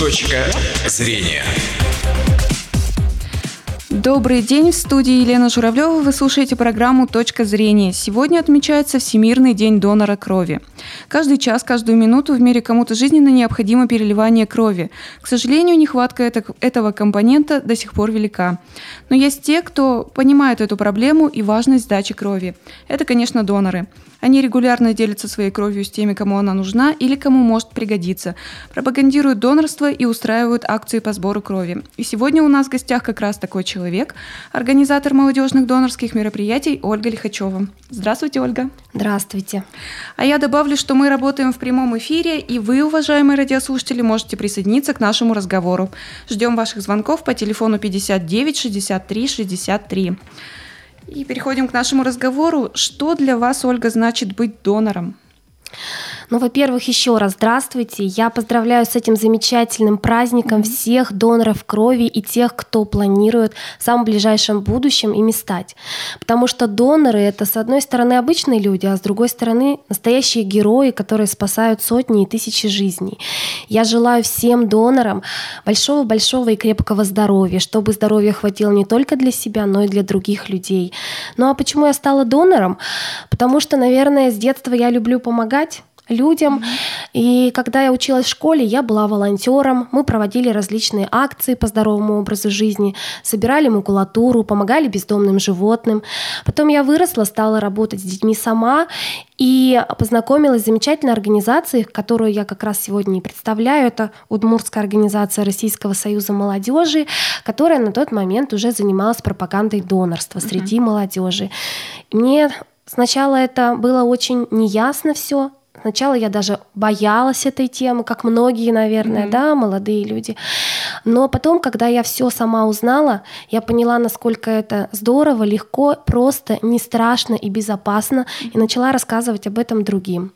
Точка зрения. Добрый день, в студии Елена Журавлева. Вы слушаете программу «Точка зрения». Сегодня отмечается Всемирный день донора крови. Каждый час, каждую минуту в мире кому-то жизненно необходимо переливание крови. К сожалению, нехватка этого компонента до сих пор велика. Но есть те, кто понимает эту проблему и важность сдачи крови. Это, конечно, доноры. Они регулярно делятся своей кровью с теми, кому она нужна или кому может пригодиться, пропагандируют донорство и устраивают акции по сбору крови. И сегодня у нас в гостях как раз такой человек, организатор молодежных донорских мероприятий Ольга Лихачева. Здравствуйте, Ольга. Здравствуйте. А я добавлю, что мы работаем в прямом эфире, и вы, уважаемые радиослушатели, можете присоединиться к нашему разговору. Ждем ваших звонков по телефону 59 63 63. И переходим к нашему разговору. Что для вас, Ольга, значит быть донором? Ну, во-первых, еще раз здравствуйте. Я поздравляю с этим замечательным праздником mm-hmm. всех доноров крови и тех, кто планирует в самом ближайшем будущем ими стать. Потому что доноры — это, с одной стороны, обычные люди, а с другой стороны, настоящие герои, которые спасают сотни и тысячи жизней. Я желаю всем донорам большого-большого и крепкого здоровья, чтобы здоровья хватило не только для себя, но и для других людей. Ну а почему я стала донором? Потому что, наверное, с детства я люблю помогать людям. И когда я училась в школе, я была волонтером. Мы проводили различные акции по здоровому образу жизни, собирали макулатуру, помогали бездомным животным. Потом я выросла, стала работать с детьми сама и познакомилась с замечательной организацией, которую я как раз сегодня и представляю. Это Удмуртская организация Российского союза молодежи, которая на тот момент уже занималась пропагандой донорства среди uh-huh. молодежи. Мне Сначала это было очень неясно все, Сначала я даже боялась этой темы, как многие, наверное, mm-hmm. да, молодые люди. Но потом, когда я все сама узнала, я поняла, насколько это здорово, легко, просто, не страшно и безопасно, и начала рассказывать об этом другим.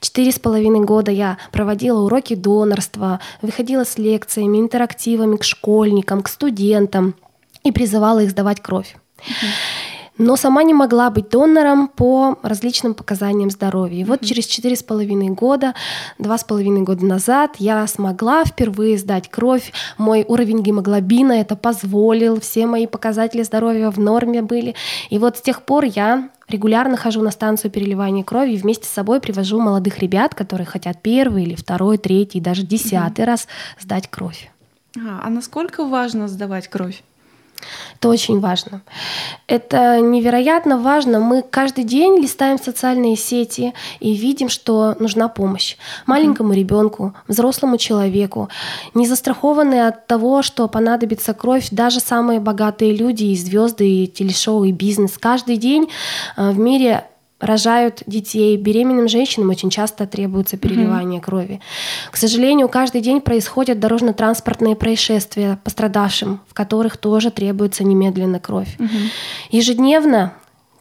Четыре с половиной года я проводила уроки донорства, выходила с лекциями, интерактивами к школьникам, к студентам и призывала их сдавать кровь. Mm-hmm но сама не могла быть донором по различным показаниям здоровья. И вот mm-hmm. через четыре с половиной года, два с половиной года назад я смогла впервые сдать кровь. Мой уровень гемоглобина это позволил, все мои показатели здоровья в норме были. И вот с тех пор я регулярно хожу на станцию переливания крови и вместе с собой привожу молодых ребят, которые хотят первый или второй, третий, даже десятый mm-hmm. раз сдать кровь. А, а насколько важно сдавать кровь? Это очень важно. Это невероятно важно. Мы каждый день листаем социальные сети и видим, что нужна помощь маленькому ребенку, взрослому человеку, не застрахованные от того, что понадобится кровь даже самые богатые люди и звезды, и телешоу, и бизнес. Каждый день э, в мире рожают детей, беременным женщинам очень часто требуется переливание mm-hmm. крови. К сожалению, каждый день происходят дорожно-транспортные происшествия пострадавшим, в которых тоже требуется немедленно кровь. Mm-hmm. Ежедневно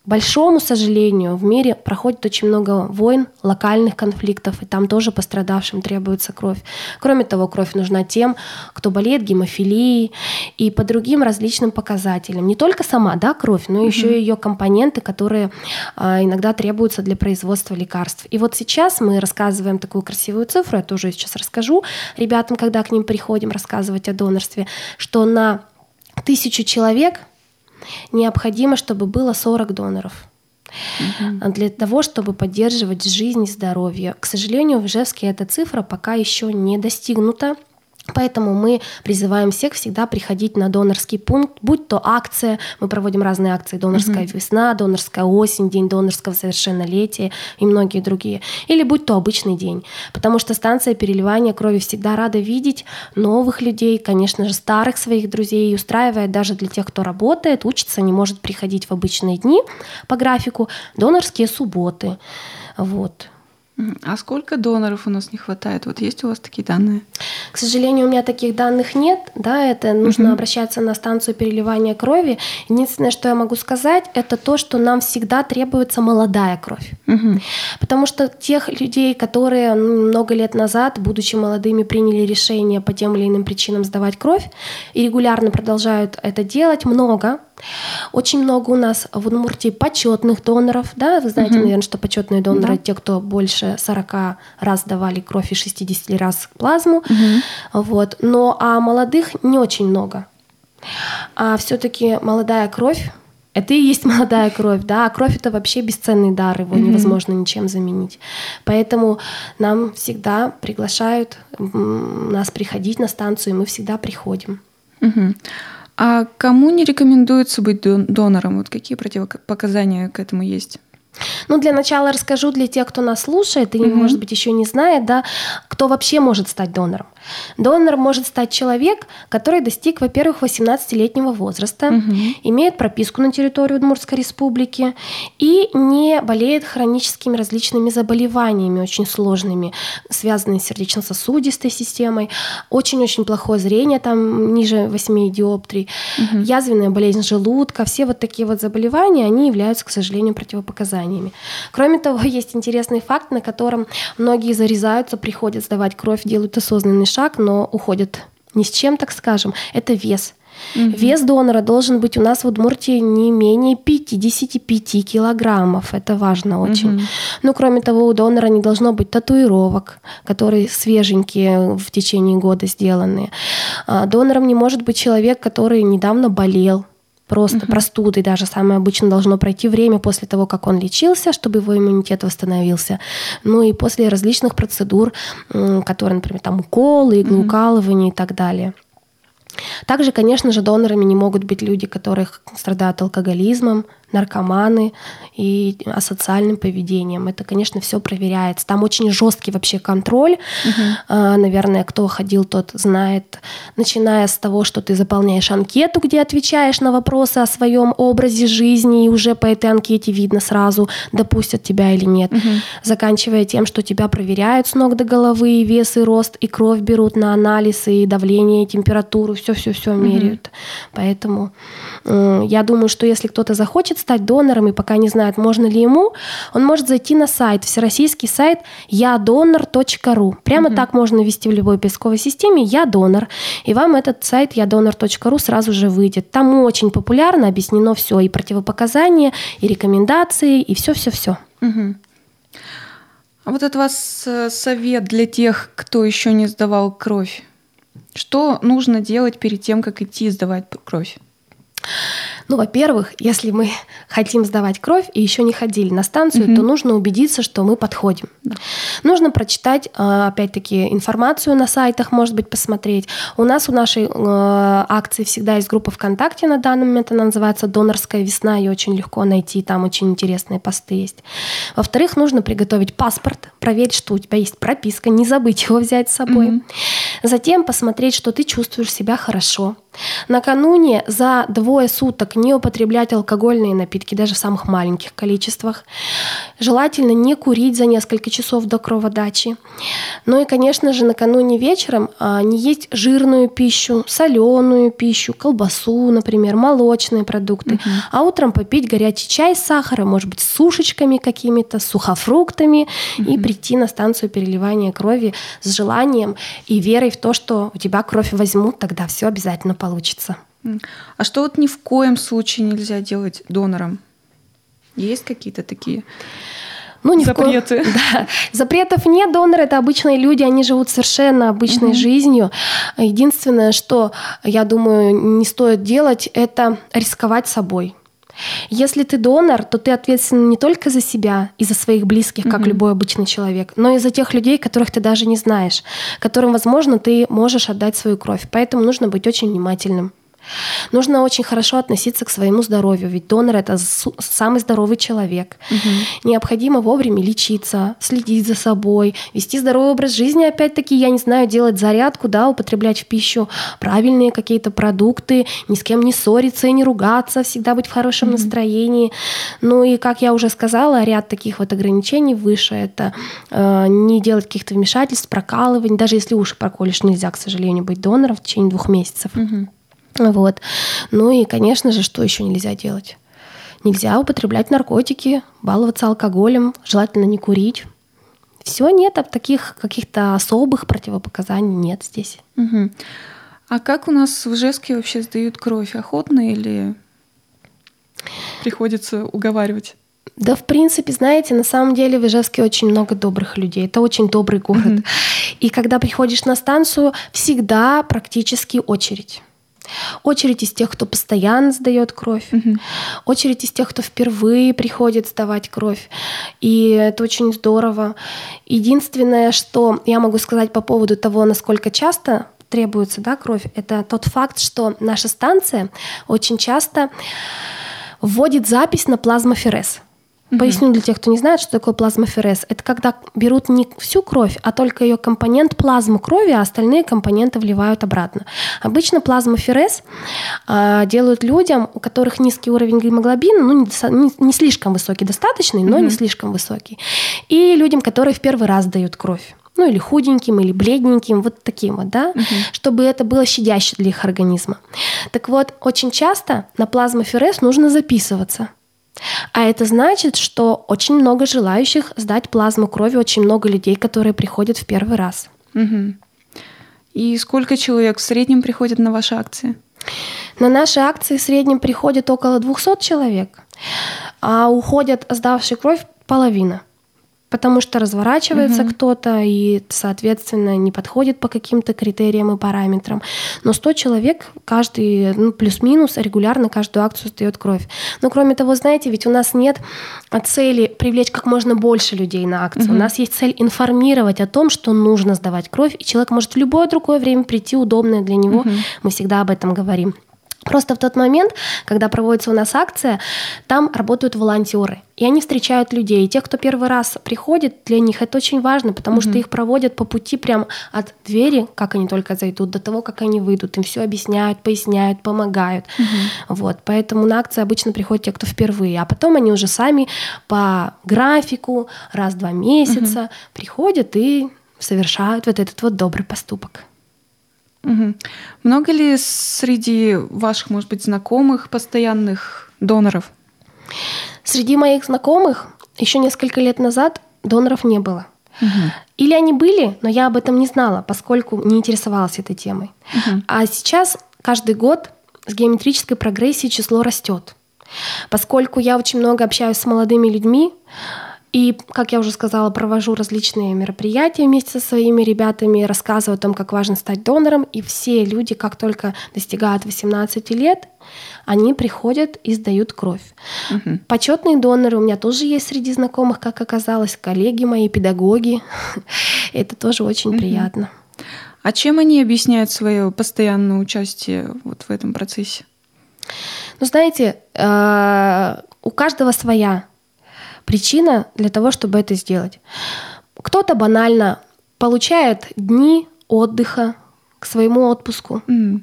большому сожалению, в мире проходит очень много войн, локальных конфликтов, и там тоже пострадавшим требуется кровь. Кроме того, кровь нужна тем, кто болеет гемофилией и по другим различным показателям. Не только сама да, кровь, но еще и ее компоненты, которые а, иногда требуются для производства лекарств. И вот сейчас мы рассказываем такую красивую цифру, я тоже сейчас расскажу ребятам, когда к ним приходим рассказывать о донорстве, что на тысячу человек необходимо, чтобы было 40 доноров угу. для того, чтобы поддерживать жизнь и здоровье. К сожалению, в Ижевске эта цифра пока еще не достигнута. Поэтому мы призываем всех всегда приходить на донорский пункт, будь то акция, мы проводим разные акции, донорская mm-hmm. весна, донорская осень, день донорского совершеннолетия и многие другие, или будь то обычный день, потому что станция переливания крови всегда рада видеть новых людей, конечно же, старых своих друзей, и устраивает даже для тех, кто работает, учится, не может приходить в обычные дни по графику, донорские субботы. Вот. А сколько доноров у нас не хватает? Вот есть у вас такие данные? К сожалению, у меня таких данных нет. Да, это нужно угу. обращаться на станцию переливания крови. Единственное, что я могу сказать, это то, что нам всегда требуется молодая кровь. Угу. Потому что тех людей, которые много лет назад, будучи молодыми, приняли решение по тем или иным причинам сдавать кровь и регулярно продолжают это делать, много. Очень много у нас в Удмуртии почетных доноров. Да? Вы знаете, угу. наверное, что почетные доноры да. те, кто больше 40 раз давали кровь и 60 раз плазму. Угу. Вот. Но а молодых не очень много. А все-таки молодая кровь это и есть молодая кровь, да, а кровь это вообще бесценный дар, его mm-hmm. невозможно ничем заменить. Поэтому нам всегда приглашают нас приходить на станцию, и мы всегда приходим. Mm-hmm. А кому не рекомендуется быть донором? Вот какие противопоказания к этому есть? Ну, для начала расскажу для тех, кто нас слушает и, mm-hmm. может быть, еще не знает, да, кто вообще может стать донором. Донор может стать человек, который достиг, во-первых, 18-летнего возраста, угу. имеет прописку на территории Удмуртской республики и не болеет хроническими различными заболеваниями, очень сложными, связанными с сердечно-сосудистой системой, очень-очень плохое зрение, там ниже 8 диоптрий, угу. язвенная болезнь желудка, все вот такие вот заболевания, они являются, к сожалению, противопоказаниями. Кроме того, есть интересный факт, на котором многие зарезаются, приходят сдавать кровь, делают осознанный шаг, но уходит ни с чем, так скажем, это вес. Угу. Вес донора должен быть у нас в Удмуртии не менее 55 килограммов. Это важно очень. Угу. Ну, кроме того, у донора не должно быть татуировок, которые свеженькие в течение года сделанные. А, донором не может быть человек, который недавно болел, просто угу. простудой даже самое обычно должно пройти время после того, как он лечился, чтобы его иммунитет восстановился. Ну и после различных процедур, которые, например, там уколы, иглоукалывание угу. и так далее. Также, конечно же, донорами не могут быть люди, которые страдают алкоголизмом, наркоманы и асоциальным поведением. Это, конечно, все проверяется. Там очень жесткий вообще контроль. Угу. Наверное, кто ходил, тот знает. Начиная с того, что ты заполняешь анкету, где отвечаешь на вопросы о своем образе жизни, и уже по этой анкете видно сразу, допустят тебя или нет. Угу. Заканчивая тем, что тебя проверяют с ног до головы, и вес, и рост, и кровь берут на анализ, и давление, и температуру, все-все-все угу. меряют. Поэтому я думаю, что если кто-то захочет стать донором и пока не знает, можно ли ему, он может зайти на сайт, всероссийский сайт ядонор.ру. Прямо угу. так можно ввести в любой поисковой системе «Я донор». И вам этот сайт ядонор.ру сразу же выйдет. Там очень популярно объяснено все, и противопоказания, и рекомендации, и все-все-все. Угу. А вот от вас э, совет для тех, кто еще не сдавал кровь. Что нужно делать перед тем, как идти сдавать кровь? Ну, во-первых, если мы хотим сдавать кровь и еще не ходили на станцию, угу. то нужно убедиться, что мы подходим. Да. Нужно прочитать, а, опять-таки, информацию на сайтах, может быть, посмотреть. У нас у нашей а, акции всегда есть группа ВКонтакте на данный момент, она называется «Донорская весна», ее очень легко найти, там очень интересные посты есть. Во-вторых, нужно приготовить паспорт, проверить, что у тебя есть прописка, не забыть его взять с собой. Угу. Затем посмотреть, что ты чувствуешь себя хорошо, Накануне за двое суток не употреблять алкогольные напитки, даже в самых маленьких количествах. Желательно не курить за несколько часов до кроводачи. Ну и, конечно же, накануне вечером а, не есть жирную пищу, соленую пищу, колбасу, например, молочные продукты. Угу. А утром попить горячий чай с сахаром, может быть, с сушечками какими-то, с сухофруктами угу. и прийти на станцию переливания крови с желанием и верой в то, что у тебя кровь возьмут, тогда все обязательно получится. А что вот ни в коем случае нельзя делать донором? Есть какие-то такие? Ну, ни Запреты. В ко... да. Запретов нет, доноры это обычные люди, они живут совершенно обычной угу. жизнью. Единственное, что, я думаю, не стоит делать, это рисковать собой. Если ты донор, то ты ответственен не только за себя и за своих близких, как угу. любой обычный человек, но и за тех людей, которых ты даже не знаешь, которым, возможно, ты можешь отдать свою кровь. Поэтому нужно быть очень внимательным. Нужно очень хорошо относиться к своему здоровью, ведь донор это самый здоровый человек. Угу. Необходимо вовремя лечиться, следить за собой, вести здоровый образ жизни, опять-таки, я не знаю, делать зарядку, да, употреблять в пищу правильные какие-то продукты, ни с кем не ссориться и не ругаться, всегда быть в хорошем угу. настроении. Ну и, как я уже сказала, ряд таких вот ограничений выше это э, не делать каких-то вмешательств, прокалываний, даже если уши проколешь, нельзя, к сожалению, быть донором в течение двух месяцев. Угу. Вот. Ну и, конечно же, что еще нельзя делать? Нельзя употреблять наркотики, баловаться алкоголем, желательно не курить. Все нет, а таких каких-то особых противопоказаний нет здесь. Угу. А как у нас в Ижевске вообще сдают кровь? Охотно или приходится уговаривать? Да, в принципе, знаете, на самом деле в Ижевске очень много добрых людей. Это очень добрый город. Mm-hmm. И когда приходишь на станцию, всегда практически очередь. Очередь из тех, кто постоянно сдает кровь, угу. очередь из тех, кто впервые приходит сдавать кровь. И это очень здорово. Единственное, что я могу сказать по поводу того, насколько часто требуется да, кровь, это тот факт, что наша станция очень часто вводит запись на плазмоферез. Угу. Поясню для тех, кто не знает, что такое плазмоферез. Это когда берут не всю кровь, а только ее компонент плазмы крови, а остальные компоненты вливают обратно. Обычно плазмоферез э, делают людям, у которых низкий уровень гемоглобина, ну не, не, не слишком высокий, достаточный, но угу. не слишком высокий. И людям, которые в первый раз дают кровь ну или худеньким, или бледненьким, вот таким вот, да, угу. чтобы это было щадяще для их организма. Так вот, очень часто на плазмоферез нужно записываться. А это значит, что очень много желающих сдать плазму крови, очень много людей, которые приходят в первый раз. Угу. И сколько человек в среднем приходит на ваши акции? На наши акции в среднем приходит около 200 человек, а уходят сдавшие кровь половина – потому что разворачивается угу. кто-то и, соответственно, не подходит по каким-то критериям и параметрам. Но 100 человек каждый, ну, плюс-минус, регулярно каждую акцию сдает кровь. Но кроме того, знаете, ведь у нас нет цели привлечь как можно больше людей на акцию. Угу. У нас есть цель информировать о том, что нужно сдавать кровь, и человек может в любое другое время прийти, удобное для него. Угу. Мы всегда об этом говорим. Просто в тот момент, когда проводится у нас акция, там работают волонтеры. И они встречают людей. И те, кто первый раз приходит, для них это очень важно, потому mm-hmm. что их проводят по пути прям от двери, как они только зайдут, до того, как они выйдут. Им все объясняют, поясняют, помогают. Mm-hmm. Вот. Поэтому на акции обычно приходят те, кто впервые. А потом они уже сами по графику раз-два месяца mm-hmm. приходят и совершают вот этот вот добрый поступок. Угу. Много ли среди ваших, может быть, знакомых постоянных доноров? Среди моих знакомых еще несколько лет назад доноров не было. Угу. Или они были, но я об этом не знала, поскольку не интересовалась этой темой. Угу. А сейчас каждый год с геометрической прогрессией число растет. Поскольку я очень много общаюсь с молодыми людьми, и, как я уже сказала, провожу различные мероприятия вместе со своими ребятами, рассказываю о том, как важно стать донором. И все люди, как только достигают 18 лет, они приходят и сдают кровь. Угу. Почетные доноры у меня тоже есть среди знакомых, как оказалось, коллеги мои, педагоги. Это тоже очень угу. приятно. А чем они объясняют свое постоянное участие вот в этом процессе? Ну, знаете, э, у каждого своя причина для того, чтобы это сделать. Кто-то банально получает дни отдыха к своему отпуску. Mm.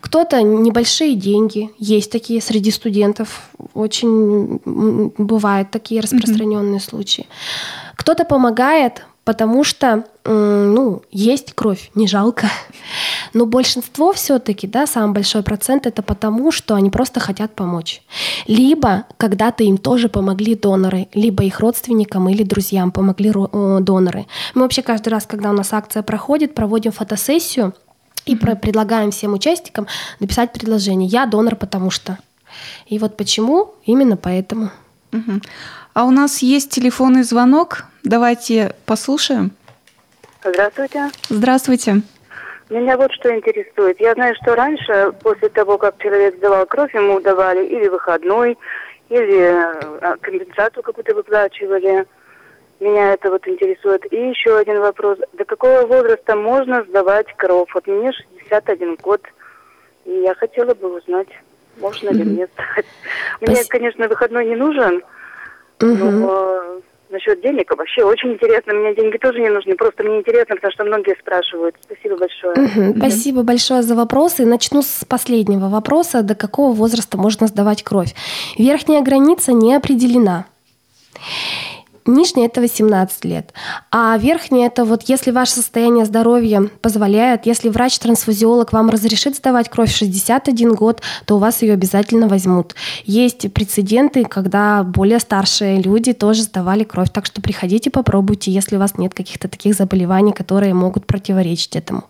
Кто-то небольшие деньги. Есть такие среди студентов. Очень бывают такие распространенные mm-hmm. случаи. Кто-то помогает потому что ну, есть кровь, не жалко. Но большинство все-таки, да, самый большой процент это потому, что они просто хотят помочь. Либо когда-то им тоже помогли доноры, либо их родственникам или друзьям помогли доноры. Мы вообще каждый раз, когда у нас акция проходит, проводим фотосессию и mm-hmm. предлагаем всем участникам написать предложение «Я донор, потому что». И вот почему? Именно поэтому. А у нас есть телефонный звонок. Давайте послушаем. Здравствуйте. Здравствуйте. Меня вот что интересует. Я знаю, что раньше, после того, как человек сдавал кровь, ему давали или выходной, или а, компенсацию какую-то выплачивали. Меня это вот интересует. И еще один вопрос. До какого возраста можно сдавать кровь? Вот мне 61 год. И я хотела бы узнать, можно ли мне сдать. Мне, конечно, выходной не нужен, но насчет денег вообще очень интересно. Мне деньги тоже не нужны, просто мне интересно, потому что многие спрашивают. Спасибо большое. Угу. Спасибо большое за вопросы. Начну с последнего вопроса. До какого возраста можно сдавать кровь? Верхняя граница не определена. Нижняя это 18 лет, а верхняя это вот если ваше состояние здоровья позволяет, если врач-трансфузиолог вам разрешит сдавать кровь в 61 год, то у вас ее обязательно возьмут. Есть прецеденты, когда более старшие люди тоже сдавали кровь, так что приходите, попробуйте, если у вас нет каких-то таких заболеваний, которые могут противоречить этому.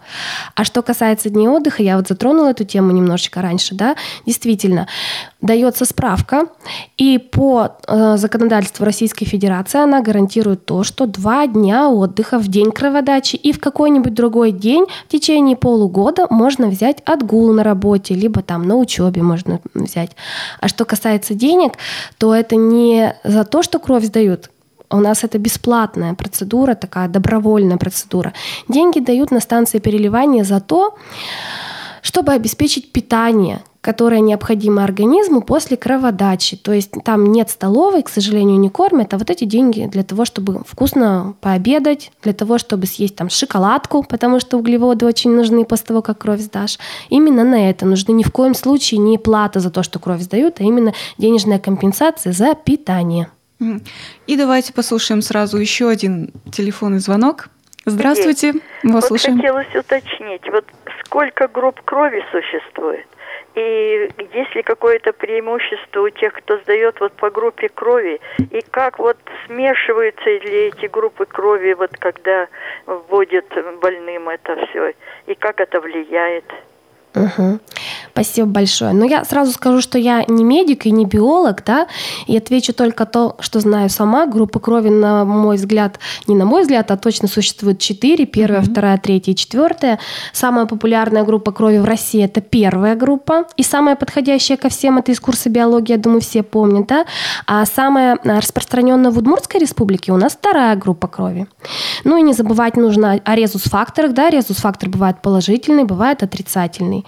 А что касается дней отдыха, я вот затронула эту тему немножечко раньше, да, действительно, дается справка, и по э, законодательству Российской Федерации она гарантирует то, что два дня отдыха в день кроводачи и в какой-нибудь другой день в течение полугода можно взять отгул на работе, либо там на учебе можно взять. А что касается денег, то это не за то, что кровь сдают, у нас это бесплатная процедура, такая добровольная процедура. Деньги дают на станции переливания за то, чтобы обеспечить питание, которое необходимо организму после кроводачи. То есть там нет столовой, к сожалению, не кормят, а вот эти деньги для того, чтобы вкусно пообедать, для того, чтобы съесть там шоколадку, потому что углеводы очень нужны после того, как кровь сдашь. Именно на это нужны ни в коем случае не плата за то, что кровь сдают, а именно денежная компенсация за питание. И давайте послушаем сразу еще один телефонный звонок. Здравствуйте, вас вот слушаем. хотелось уточнить, вот сколько групп крови существует? И есть ли какое-то преимущество у тех, кто сдает вот по группе крови? И как вот смешиваются ли эти группы крови, вот когда вводят больным это все? И как это влияет? Угу. Спасибо большое. Но я сразу скажу, что я не медик и не биолог, да, и отвечу только то, что знаю сама. Группа крови, на мой взгляд, не на мой взгляд, а точно существует четыре. Первая, mm вторая, третья и четвертая. Самая популярная группа крови в России – это первая группа. И самая подходящая ко всем – это из курса биологии, я думаю, все помнят, да. А самая распространенная в Удмуртской республике у нас вторая группа крови. Ну и не забывать нужно о резус-факторах, да, резус-фактор бывает положительный, бывает отрицательный.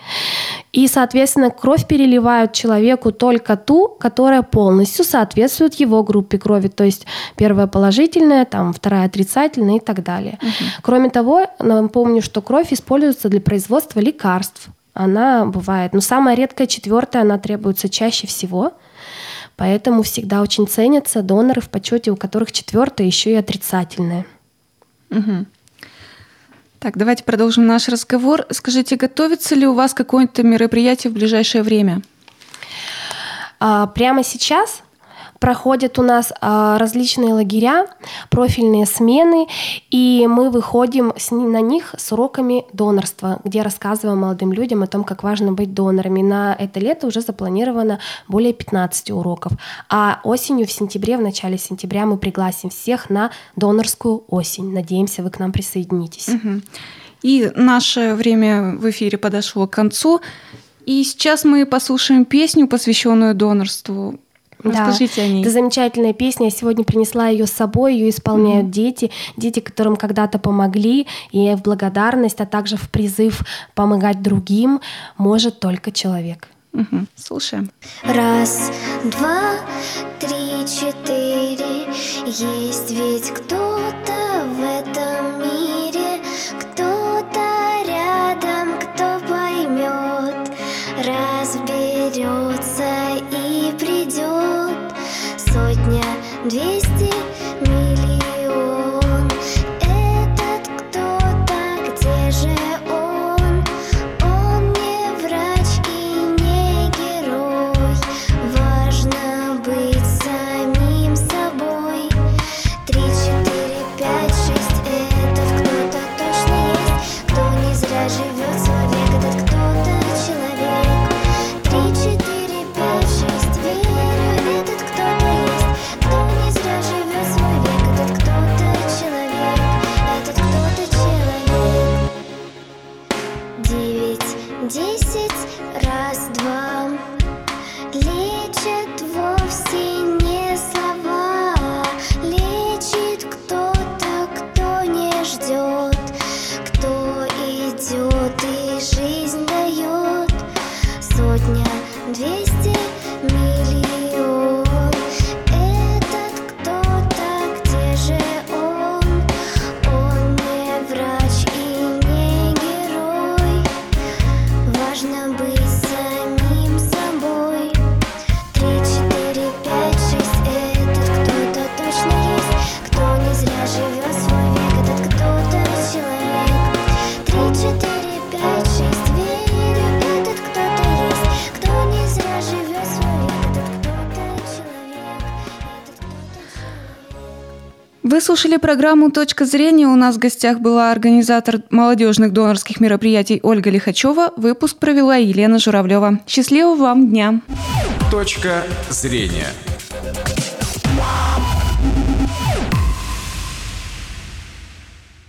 И, соответственно, кровь переливают человеку только ту, которая полностью соответствует его группе крови. То есть первая положительная, там, вторая отрицательная и так далее. Угу. Кроме того, напомню, что кровь используется для производства лекарств. Она бывает, но самая редкая четвертая, она требуется чаще всего. Поэтому всегда очень ценятся доноры в почете, у которых четвертая еще и отрицательная. Угу. Так, давайте продолжим наш разговор. Скажите, готовится ли у вас какое-то мероприятие в ближайшее время? А, прямо сейчас проходят у нас а, различные лагеря, профильные смены, и мы выходим на них с уроками донорства, где рассказываем молодым людям о том, как важно быть донорами. На это лето уже запланировано более 15 уроков. А осенью, в сентябре, в начале сентября мы пригласим всех на донорскую осень. Надеемся, вы к нам присоединитесь. И наше время в эфире подошло к концу. И сейчас мы послушаем песню, посвященную донорству. Расскажите да. о ней. Это замечательная песня. Я сегодня принесла ее с собой. Ее исполняют mm-hmm. дети, дети, которым когда-то помогли, и в благодарность, а также в призыв помогать другим может только человек. Угу. Слушаем. Раз, два, три, четыре. Есть ведь кто-то в этом мире, und ich слушали программу «Точка зрения». У нас в гостях была организатор молодежных донорских мероприятий Ольга Лихачева. Выпуск провела Елена Журавлева. Счастливого вам дня! Точка зрения.